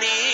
நீ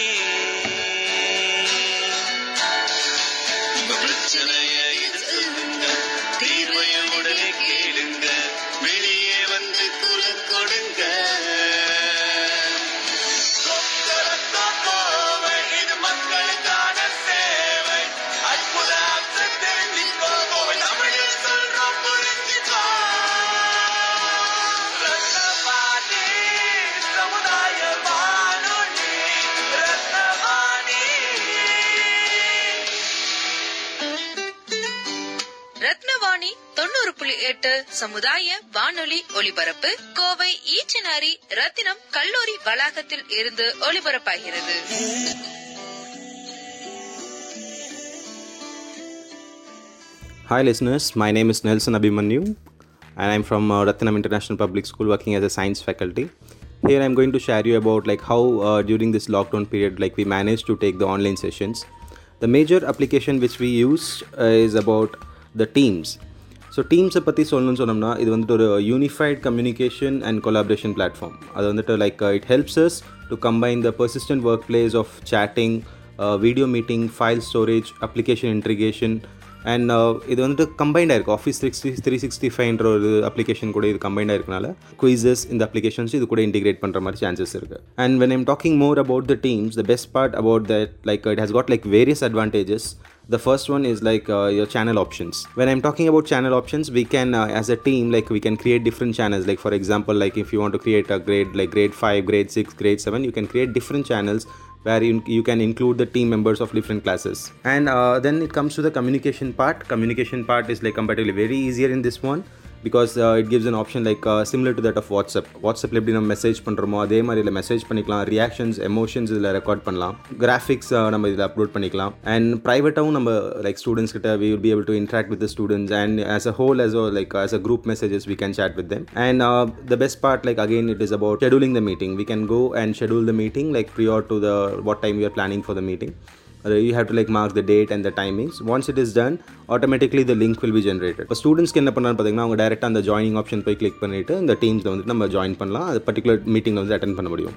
தொண்ணூறு புள்ளி எட்டு சமுதாய வானொலி ஒலிபரப்பு கோவை ஈச்சனாரி ரத்தினம் கல்லூரி வளாகத்தில் இருந்து ஒலிபரப்பாகிறது Hi, listeners. My name is Nelson Abhimanyu, and I'm from uh, Ratnam International Public School, working as a science faculty. Here, I'm going to share you about like how uh, during this lockdown period, like we managed to take the online sessions. The major application which we use uh, is about the Teams. so டீம்ஸை பற்றி சொல்லணும்னு சொன்னோம்னா இது வந்துட்டு ஒரு unified communication and collaboration platform அது வந்துட்டு like it helps us to combine the persistent work place of chatting video meeting file storage application integration and இது வந்துட்டு கம்பைண்டாக இருக்குது ஆஃபீஸ் சிக்ஸ்டி த்ரீ சிக்ஸ்டி ஃபைவ்ன்ற ஒரு அப்ளிகேஷன் கூட இது கம்பைண்டாக இருக்கனால குயிசஸ் இந்த அப்ளிகேஷன்ஸ் இது கூட இன்டிகிரேட் பண்ணுற மாதிரி சான்சஸ் இருக்குது and when I'm talking more about the teams the best part about that like it has got like various advantages the first one is like uh, your channel options. When i'm talking about channel options we can uh, as a team like we can create different channels. Like for example like if you want to create a grade like grade 5 grade 6 grade 7 you can create different channels where you, you can include the team members of different classes. And uh, then it comes to the communication part. Communication part is like comparatively very easier in this one because it gives an option like similar to that of WhatsApp வாட்ஸ்அப்பில் எப்படி நம்ம message பண்ணுறோமோ அதே மாதிரி இதில் message பண்ணிக்கலாம் reactions emotions இதில் record பண்ணலாம் கிராஃபிக்ஸ் நம்ம இதில் அப்லோட் பண்ணிக்கலாம் அண்ட் ப்ரைவேட்டாகவும் நம்ம லைக் ஸ்டூடெண்ட்ஸ் கிட்ட we will be able to interact with students and as a whole as a like as a group messages we can chat with them and uh, the best part like again it is about scheduling the meeting we can go and schedule the meeting like prior to the what time we are planning for the meeting Uh, you have to like mark the date and the timings once it is done automatically இந்த link will be generated இப்போ ஸ்டூடெண்ட்ஸ்க்கு என்ன பண்ணலாம்னு பார்த்தீங்கன்னா அவங்க டேரெக்டாக அந்த joining option போய் கிளிக் பண்ணிட்டு இந்த டீம்ஸில் வந்து நம்ம ஜாயின் பண்ணலாம் அது பர்டிகுலர் மீட்டிங்கில் வந்து அட்டன் பண்ண முடியும்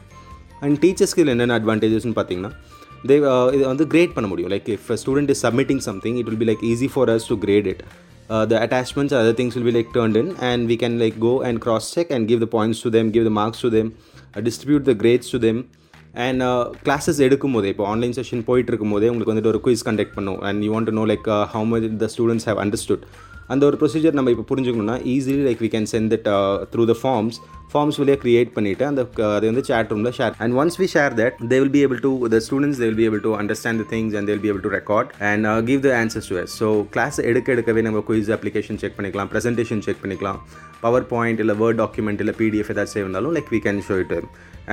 அண்ட் டீச்சர்ஸ்க்கு இதில் என்னென்ன அட்வான்டேஜஸ்னு பார்த்தீங்கன்னா தே இது வந்து கிரேட் பண்ண முடியும் like if student is submitting something it will be like easy for us to grade it the attachments other things will be like turned in and we can like go and cross check and give the points to them give the marks to them uh, distribute the grades to and classes uh, எடுக்கும் போதே இப்போ online session போயிட்டு இருக்கும் போதே உங்களுக்கு வந்துட்டு ஒரு quiz conduct பண்ணும். And you want know like how much the students have understood அந்த ஒரு ப்ரொசீஜர் நம்ம இப்போ புரிஞ்சுக்கணும்னா easily like we can send that through the forms forms வழியாக கிரியேட் பண்ணிவிட்டு அந்த அதை வந்து சேட் ரூமில் share and once we share that they will be able to the students they will be able to understand the things and they'll be able to record and give the answers to us so class எடுக்க எடுக்கவே நம்ம quiz application check பண்ணிக்கலாம் presentation check பண்ணிக்கலாம். Power point இல்லை word document இல்லை PDF ஏதாவது save இருந்தாலும் like we can show it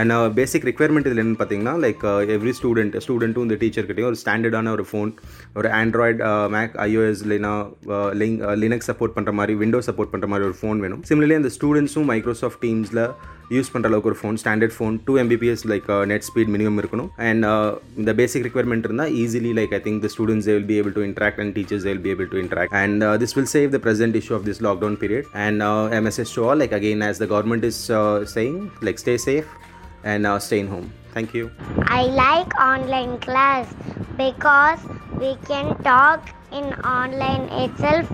and basic requirement இதில் என்னென்னு பார்த்தீங்கன்னா லைக் எவ்ரி ஸ்டூடெண்ட் ஸ்டூடெண்ட்டும் இந்த டீச்சர்கிட்டையும் ஒரு ஸ்டாண்டர்டான ஒரு ஃபோன் ஒரு ஆண்ட்ராய்ட் மேக் ஐஓஎஸ் இல்லைனா லிங்க் லினக்ஸ் சப்போர்ட் பண்ணுற மாதிரி விண்டோ சப்போர்ட் பண்ணுற மாதிரி ஒரு ஃபோன் வேணும். சிமிலர்லி அந்த ஸ்டூடெண்ட்ஸும் மைக்ரோசாஃப்ட் டீம்ஸில் யூஸ் பண்ணுற அளவுக்கு ஒரு phone standard phone two MBPS like net speed minimum இருக்கணும் அண்ட் இந்த பேசிக் ரெக்குயர்மெண்ட் இருந்தால் easily like I think the students they will be able to interact and teachers they will be able to interact and uh, this will save the present issue of this lockdown period and uh, a message to all like again as the government is uh, saying like stay safe and uh, stay in home thank you I like online class because we can talk in online itself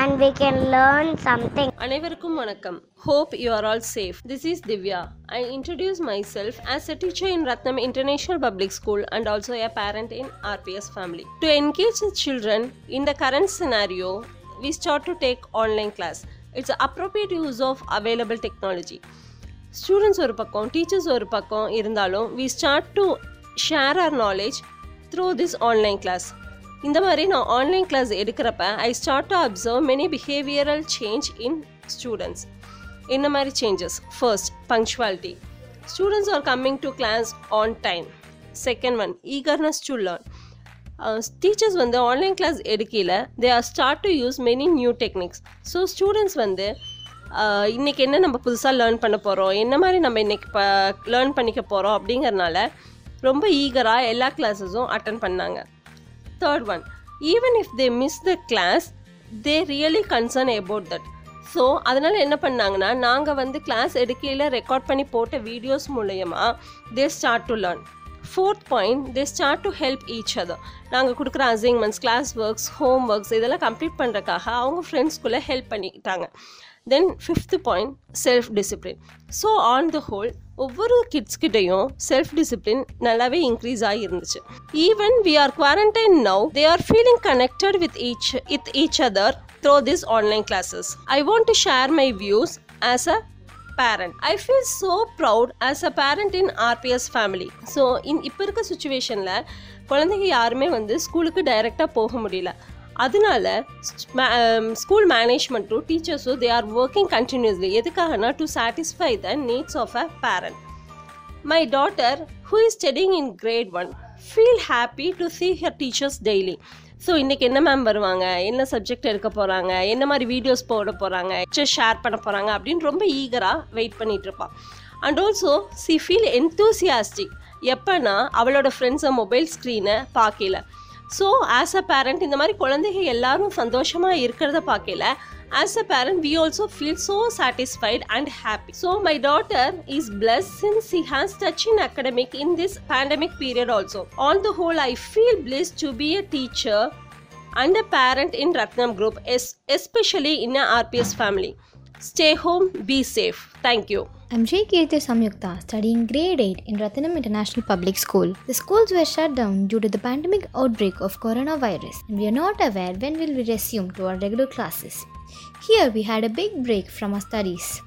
and we can learn something. அனைவருக்கும் வணக்கம் hope you are all safe this is Divya I introduce myself as a teacher in Rathnam international public school and also a parent in RPS family. To engage the children in the current scenario, we start to take online class. It's the appropriate use of available technology. Students ஒரு பக்கம் teachers ஒரு பக்கம் இருந்தாலும் we start to share our knowledge through this online class இந்த மாதிரி நான் online class எடுக்கிறப்ப I start to observe many behavioural change in students என்ன மாதிரி changes first punctuality students are coming to class on time second one eagerness to learn teachers வந்து online class எடுக்கையில் they are start to use many new techniques so students வந்து uh, இன்றைக்கி என்ன நம்ம புதுசாக learn பண்ண போகிறோம் என்ன மாதிரி நம்ம இன்றைக்கி இப்போ லேர்ன் பண்ணிக்க போகிறோம் அப்படிங்கிறனால ரொம்ப ஈகராக எல்லா கிளாஸஸும் அட்டன் பண்ணாங்க. Third one even if they miss the class they really concern about that so அதனால் என்ன பண்ணாங்கன்னா நாங்கள் வந்து கிளாஸ் எடுக்கையில் ரெக்கார்ட் பண்ணி போட்ட வீடியோஸ் மூலயமா they start to learn fourth point they start to help each other நாங்கள் கொடுக்குற assignments class works home works இதெல்லாம் கம்ப்ளீட் பண்ணுறக்காக அவங்க ஃப்ரெண்ட்ஸ்குள்ளே ஹெல்ப் பண்ணிக்கிட்டாங்க Then fifth point self discipline so on the whole ஒவ்வொரு கிட்ஸ்கிட்டையும் செல்ஃப் டிசிப்ளின் நல்லாவே இன்க்ரீஸ் ஆகி இருந்துச்சு even we are quarantine now they are feeling connected with each with each other through this online classes I want to share my views as a parent. I feel so proud as a parent in RPS family. So in இப்போ இருக்க சுச்சுவேஷனில் குழந்தைங்க யாருமே வந்து ஸ்கூலுக்கு டைரெக்டாக போக முடியல அதனால ஸ்கூல் மேனேஜ்மெண்ட்டும் டீச்சர்ஸும் தே ஆர் ஒர்க்கிங் கண்டினியூஸ்லி எதுக்காகனா to satisfy the needs of a parent my daughter who is studying in grade one feel happy to see her teachers daily so இன்றைக்கி என்ன மேம் வருவாங்க? என்ன சப்ஜெக்ட் எடுக்க போகிறாங்க என்ன மாதிரி வீடியோஸ் போட போகிறாங்க ஷேர் பண்ண போகிறாங்க அப்படின்னு ரொம்ப ஈகராக வெயிட் பண்ணிகிட்ருப்பான் இருப்பான் and also she feel enthusiastic எப்போனா அவளோட ஃப்ரெண்ட்ஸை மொபைல் ஸ்க்ரீனை பார்க்கல. ஸோ ஆஸ் அ பேரண்ட் இந்த மாதிரி குழந்தைங்க எல்லாரும் சந்தோஷமாக இருக்கிறத பார்க்கல as a parent we also feel so satisfied and happy so my daughter is plus since he has touch in academic in this pandemic period also on the whole i feel blessed to be a teacher and a parent in ratnam group es- especially in a rps family stay home be safe thank you I'm J. Kirti Samyukta, studying grade 8 in Rathinam International Public School. The schools were shut down due to the pandemic outbreak of coronavirus, and we are not aware when will we resume to our regular classes. Here we had a big break from our studies.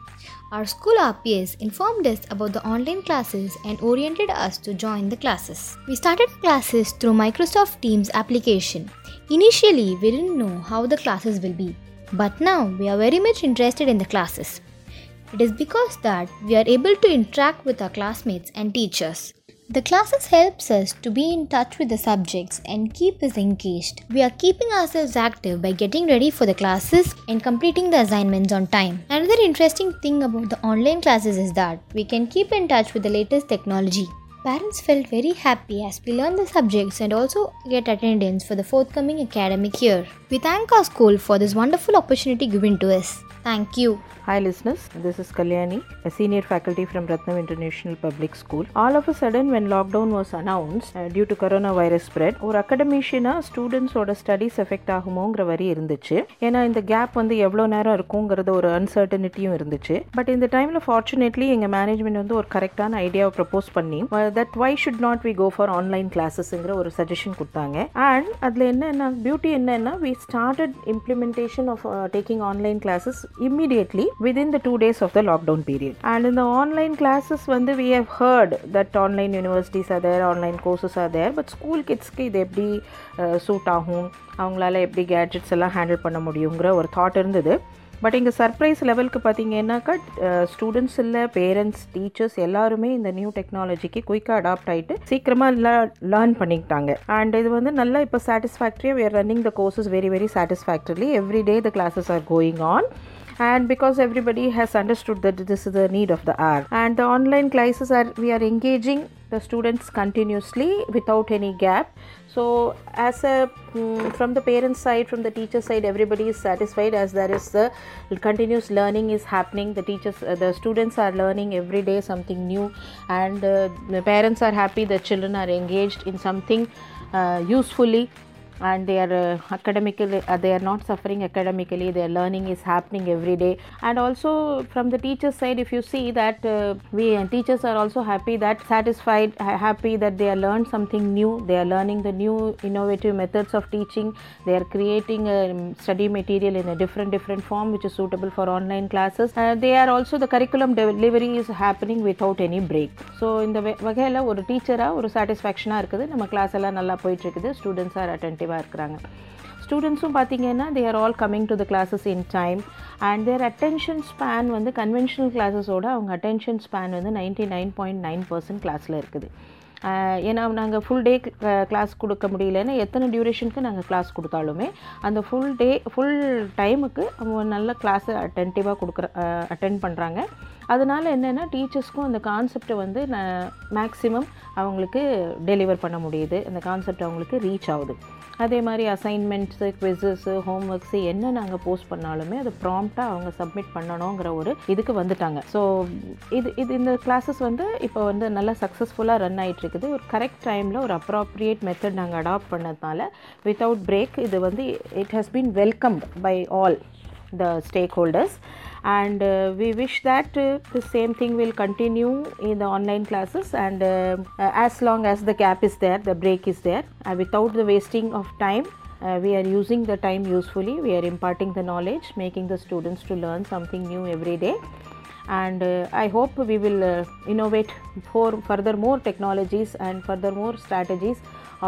Our school RPS informed us about the online classes and oriented us to join the classes. We started classes through Microsoft Teams application. Initially, we didn't know how the classes will be, but now we are very much interested in the classes. It is because that we are able to interact with our classmates and teachers. The classes helps us to be in touch with the subjects and keep us engaged. We are keeping ourselves active by getting ready for the classes and completing the assignments on time. Another interesting thing about the online classes is that we can keep in touch with the latest technology. Parents felt very happy as we learned the subjects and also get attendance for the forthcoming academic year. We thank our school for this wonderful opportunity given to us. Thank you. Hi listeners, this is Kalyani, a senior faculty from Ratnam International Public School. All of a sudden when lockdown was announced uh, due to coronavirus spread, ஒரு அகடமிஷியனாக ஸ்டூடெண்ட்ஸோட studies effect ஆகுமோங்கிற வரி இருந்துச்சு ஏன்னா இந்த gap வந்து எவ்வளோ நேரம் இருக்குங்கிறது ஒரு அன்சர்டனிட்டியும் இருந்துச்சு பட் இந்த டைமில் ஃபார்ச்சுனேட்லி எங்கள் மேனேஜ்மெண்ட் வந்து ஒரு கரெக்டான ஐடியாவை ப்ரப்போஸ் பண்ணி that why should not we go for online கிளாஸஸ்ங்கிற ஒரு சஜஷன் கொடுத்தாங்க அண்ட் அதில் என்னென்ன பியூட்டி என்னென்னா we started implementation of taking online classes immediately within the two days of the lockdown period. And in the online classes, when we have heard that online universities are there, online courses are there, but school kidsக்கு இது எப்படி suit ஆகும் அவங்களால எப்படி gadgets எல்லாம் handle பண்ண முடியுங்கிற ஒரு தாட் இருந்தது பட் இங்கே சர்ப்ரைஸ் லெவலுக்கு பார்த்தீங்கன்னாக்கா ஸ்டூடெண்ட்ஸ் இல்லை பேரண்ட்ஸ் டீச்சர்ஸ் எல்லாருமே இந்த நியூ டெக்னாலஜிக்கு குயிக்காக அடாப்ட் ஆகிட்டு சீக்கிரமாக லேர்ன் பண்ணிக்கிட்டாங்க. அண்ட் இது வந்து நல்லா இப்போ சாட்டிஸ்ஃபேக்ட்ரியாக we're running the courses very very satisfactorily every day the classes are going on and because everybody has understood that this is the need of the hour. And the online classes are we are engaging the students continuously without any gap. So as a mm, from the parents side from the teacher side everybody is satisfied as there is the continuous learning is happening. The teachers uh, the students are learning every day something new and uh, the parents are happy the children are engaged in something uh, usefully and they are uh, academically uh, they are not suffering academically their learning is happening every day and also from the teachers side if you see that uh, we and teachers are also happy that satisfied ha- happy that they are learned something new they are learning the new innovative methods of teaching they are creating a study material in a different different form which is suitable for online classes uh, they are also the curriculum delivery is happening without any break so இந்த வகையில் ஒரு டீச்சராக ஒரு சாட்டிஸ்ஃபேக்ஷனாக இருக்குது நம்ம class எல்லாம் நல்லா போயிட்டுருக்குது ஸ்டூடெண்ட்ஸ் ஆர் ஆக்டிவாக இருக்கிறாங்க. ஸ்டூடெண்ட்ஸும் பார்த்தீங்கன்னா they are all coming to the classes in time and their attention span வந்து கன்வென்ஷனல் கிளாஸஸோட அவங்க அட்டென்ஷன் ஸ்பேன் வந்து ninety nine point nine percent கிளாஸில் இருக்குது ஏன்னா நாங்கள் ஃபுல் டே கிளாஸ் கொடுக்க முடியலன்னா எத்தனை டியூரேஷனுக்கு நாங்கள் கிளாஸ் கொடுத்தாலுமே அந்த ஃபுல் டே ஃபுல் டைமுக்கு அவங்க நல்ல கிளாஸை அட்டென்டிவாக கொடுக்குற அட்டென்ட் பண்ணுறாங்க அதனால என்னென்னா டீச்சர்ஸ்க்கும் அந்த கான்செப்டை வந்து மேக்ஸிமம் அவங்களுக்கு டெலிவர் பண்ண முடியுது. அந்த கான்செப்ட் அவங்களுக்கு ரீச் ஆகுது. அதே மாதிரி அசைன்மெண்ட்ஸு குவிசஸ்ஸு ஹோம்ஒர்க்ஸு என்ன நாங்கள் போஸ்ட் பண்ணாலுமே அது ப்ராம்ப்டாக அவங்க சப்மிட் பண்ணணுங்கிற ஒரு இதுக்கு வந்துட்டாங்க. ஸோ இது இது இந்த கிளாஸஸ் வந்து இப்போ வந்து நல்லா சக்ஸஸ்ஃபுல்லாக ரன் ஆயிட்டு இருக்குது. ஒரு கரெக்ட் டைமில் ஒரு அப்ராப்ரியேட் மெத்தட் நாங்கள் அடாப்ட் பண்ணதுனால வித்தவுட் பிரேக் இது வந்து it has been welcomed by all the stakeholders and uh, we wish that uh, the same thing will continue in the online classes and uh, uh, as long as the gap is there the break is there without the wasting of time uh, we are using the time usefully. We are imparting the knowledge making the students to learn something new every day. And uh, i hope we will innovate for further more technologies and further more strategies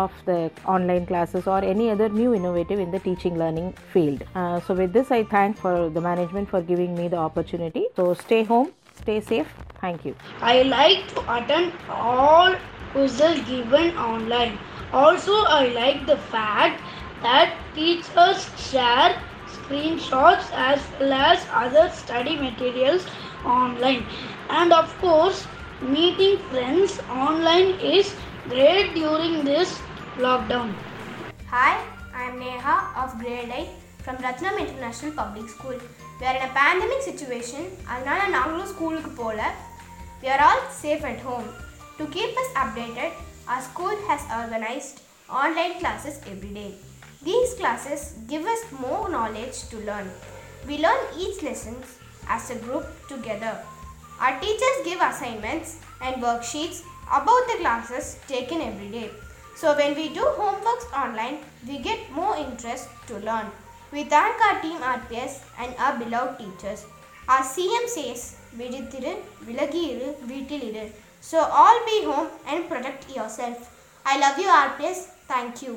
of the online classes or any other new innovative in the teaching learning field Uh, so with this i thank for the management for giving me the opportunity so stay home stay safe thank you I like to attend all quizzes given online. Also, I like the fact that teachers share screenshots as well as other study materials online. And of course, meeting friends online is great during this lockdown. Hi, I am Neha of grade 8 from Ratnam International Public School. We are in a pandemic situation, அதனால நாங்களும் ஸ்கூலுக்கு போகல We are all safe at home. To keep us updated, our school has organized online classes every day. These classes give us more knowledge to learn. We learn each lessons as a group together. Our teachers give assignments and worksheets about the classes taken every day. So when we do homeworks online, we get more interest to learn. We thank our team RPS and our beloved teachers. Our CM says, விழித்திரு விலகியிரு வீட்டிலிரு So all be home and protect yourself. I love you RPS. Thank you.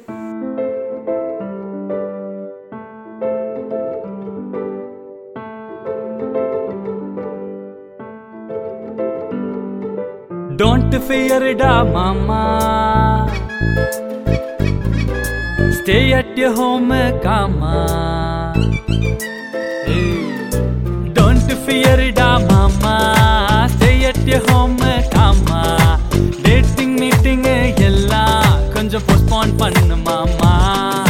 Don't fear da mama Stay at your home, Kama. Don't fear, it, mama. Stay at your home, Kama. Dating, meeting, yella. Konja postpone pan, mama.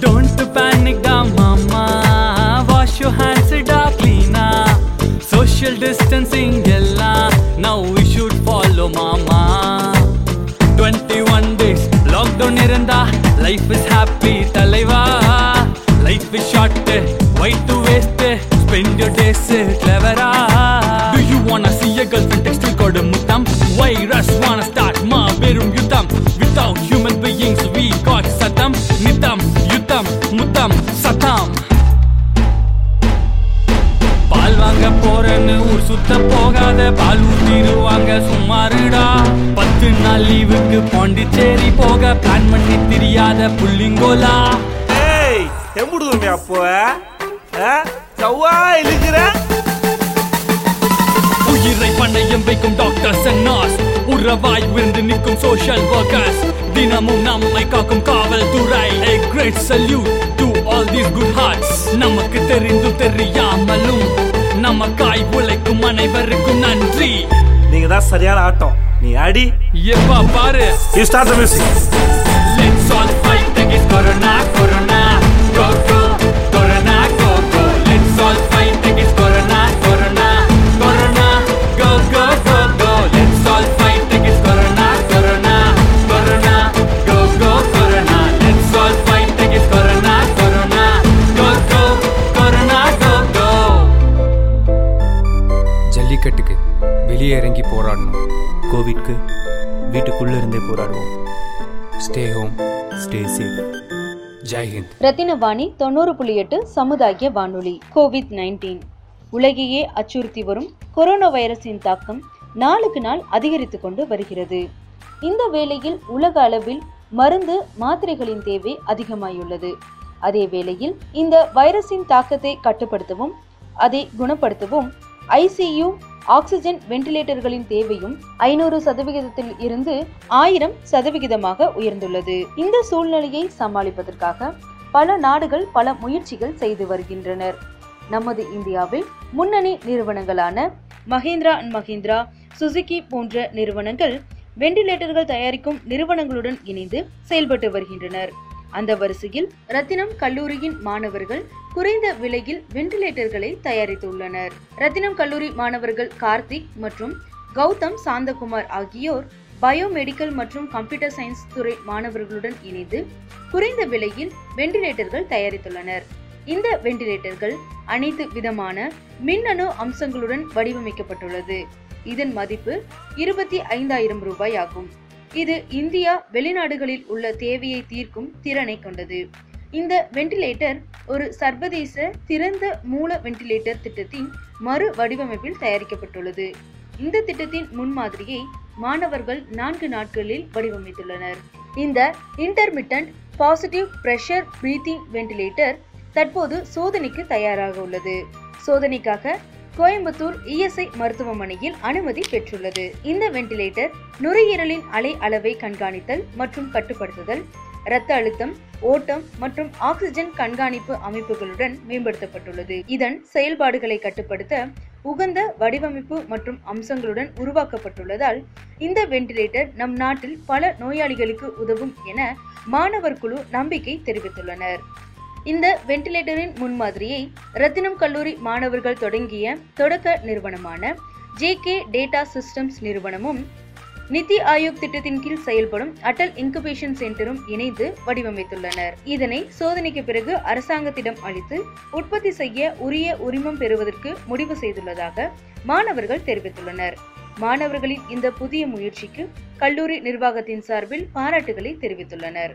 Don't panic, da mama. Wash your hands, da cleana. Social distancing, yella. Now we should follow, mama. 21 days lockdown இருந்தா life is happy தலைவா life is short why to waste spend your days clever do you wanna see a girlfriend texting called mutam virus wanna start ma verum yuddham without human beings we got satam nitam yuddham mutam satam பால் வாங்க போறேன்னு ஊர் சுத்த போகாத பால் ஊத்திடுவாங்க சும்மாருடா பத்து நாள் லீவுக்கு பாண்டிச்சேரி போக பிளான் பண்ணி தெரியாத புள்ளிங்கோலா. ஏய் எம்புடுதுமே அப்போ சவ்வா இழுக்கிற? உயிரை பண்டையம் வைக்கும் டாக்டர்ஸ் அண்ட் நர்ஸ் உறவாய் விருந்து நிற்கும் சோஷியல் ஒர்க்கர்ஸ் தினமும் நம்மை காக்கும் காவல்துறை. A great salute to all these good hearts. நமக்கு தெரிந்தும் தெரியாமலும் நமக்காய் உழைக்கும் அனைவருக்கும் நன்றி. நீங்க தான் சரியான ஆட்டம். நீ அடி எப்பா பாரு. You start the music Let's all fight against Corona, Corona, வெளியே இறங்கி போராடணும். கோவிட்க்கு வீட்டுக்குள்ளே இருந்தே போராடுவோம். ஸ்டே ஹோம் ஸ்டே சேஃப் ஜெய் ஹிந்த் ரத்தினவாணி தொண்ணூறு புள்ளி எட்டு சமுதாய வானொலி கோவிட் நைன்டீன் உலகையே அச்சுறுத்தி வரும் கொரோனா வைரஸின் தாக்கம் நாளுக்கு நாள் அதிகரித்து கொண்டு வருகிறது. இந்த வேளையில் உலக அளவில் மருந்து மாத்திரைகளின் தேவை அதிகமாயுள்ளது. அதே வேளையில் இந்த வைரஸின் தாக்கத்தை கட்டுப்படுத்தவும் அதை குணப்படுத்தவும் ஐசியு ஆக்சிஜன் வென்டிலேட்டர்களின் தேவையும் ஐநூறு சதவிகிதத்தில் இருந்து ஆயிரம் சதவிகிதமாக உயர்ந்துள்ளது. இந்த சூழ்நிலையை சமாளிப்பதற்காக பல நாடுகள் பல முயற்சிகள் செய்து வருகின்றனர். நமது இந்தியாவில் முன்னணி நிறுவனங்களான மஹிந்திரா அண்ட் மஹிந்திரா சுசுகி போன்ற நிறுவனங்கள் வெண்டிலேட்டர்கள் தயாரிக்கும் நிறுவனங்களுடன் இணைந்து செயல்பட்டு வருகின்றனர். அந்த வரிசையில் ரத்தினம் கல்லூரியின் மாணவர்கள் குறைந்த விலையில் வெண்டிலேட்டர்களை தயாரித்துள்ளனர். ரத்தினம் கல்லூரி மாணவர்கள் கார்த்திக் மற்றும் கௌதம் சாந்தகுமார் ஆகியோர் பயோமெடிக்கல் மற்றும் கம்ப்யூட்டர் சயின்ஸ் துறை மாணவர்களுடன் இணைந்து குறைந்த விலையில் வெண்டிலேட்டர்கள் தயாரித்துள்ளனர். இந்த வெண்டிலேட்டர்கள் அனைத்து விதமான மின்னணு அம்சங்களுடன் வடிவமைக்கப்பட்டுள்ளது. இதன் மதிப்பு இருபத்தி ஐந்தாயிரம் ரூபாய் ஆகும். இது இந்தியா வெளிநாடுகளில் உள்ள தேவையை தீர்க்கும் திறனை கொண்டது. இந்த வெண்டிலேட்டர் ஒரு சர்வதேச திறந்த மூல வெண்டிலேட்டர் திட்டத்தின் மறு வடிவமைப்பில் தயாரிக்கப்பட்டுள்ளது. இந்த திட்டத்தின் முன்மாதிரியை மாணவர்கள் நான்கு நாட்களில் வடிவமைத்துள்ளனர். இந்த intermittent positive pressure breathing ventilator தற்போது சோதனைக்கு தயாராக உள்ளது. சோதனைக்காக கோயம்புத்தூர் இஎஸ்ஐ மருத்துவமனையில் அனுமதி பெற்றுள்ளது. இந்த வெண்டிலேட்டர் நுரையீரலின் அலை அளவை கண்காணித்தல் மற்றும் கட்டுப்படுத்துதல் இரத்த அழுத்தம் ஓட்டம் மற்றும் ஆக்சிஜன் கண்காணிப்பு அமைப்புகளுடன் மேம்படுத்தப்பட்டுள்ளது. இதன் செயல்பாடுகளை கட்டுப்படுத்த உகந்த வடிவமைப்பு மற்றும் அம்சங்களுடன் உருவாக்கப்பட்டுள்ளதால் இந்த வெண்டிலேட்டர் நம் நாட்டில் பல நோயாளிகளுக்கு உதவும் என மாணவர் குழு நம்பிக்கை தெரிவித்துள்ளனர். இந்த வெண்டிலேட்டரின் முன்மாதிரியை ரத்தினம் கல்லூரி மாணவர்கள் தொடங்கிய தொடக்க நிறுவனமான ஜே கே டேட்டா சிஸ்டம்ஸ் நிறுவனமும் நிதி ஆயோக் திட்டத்தின் கீழ் செயல்படும் அடல் இன்குபேஷன் சென்டரும் இணைந்து வடிவமைத்துள்ளனர். இதனை சோதனைக்கு பிறகு அரசாங்கத்திடம் அளித்து உற்பத்தி செய்ய உரிய உரிமம் பெறுவதற்கு முடிவு செய்துள்ளதாக மாணவர்கள் தெரிவித்துள்ளனர். மாணவர்களின் இந்த புதிய முயற்சிக்கு கல்லூரி நிர்வாகத்தின் சார்பில் பாராட்டுகளை தெரிவித்துள்ளனர்.